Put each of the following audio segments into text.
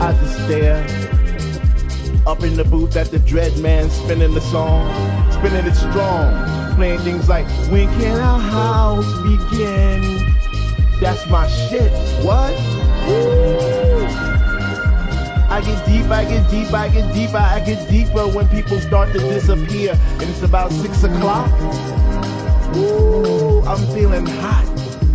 I just stare up in the booth at the dread man spinning the song, spinning it strong, playing things like When can our house begin? That's my shit. What? I get deep, I get deep, I get deeper, I get deeper when people start to disappear, and it's about six o'clock. I'm feeling hot.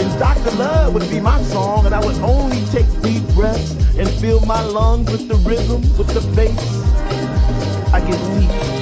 then Dr. Love would be my song, and I would only take deep breaths and fill my lungs with the rhythm, with the bass. I get deep.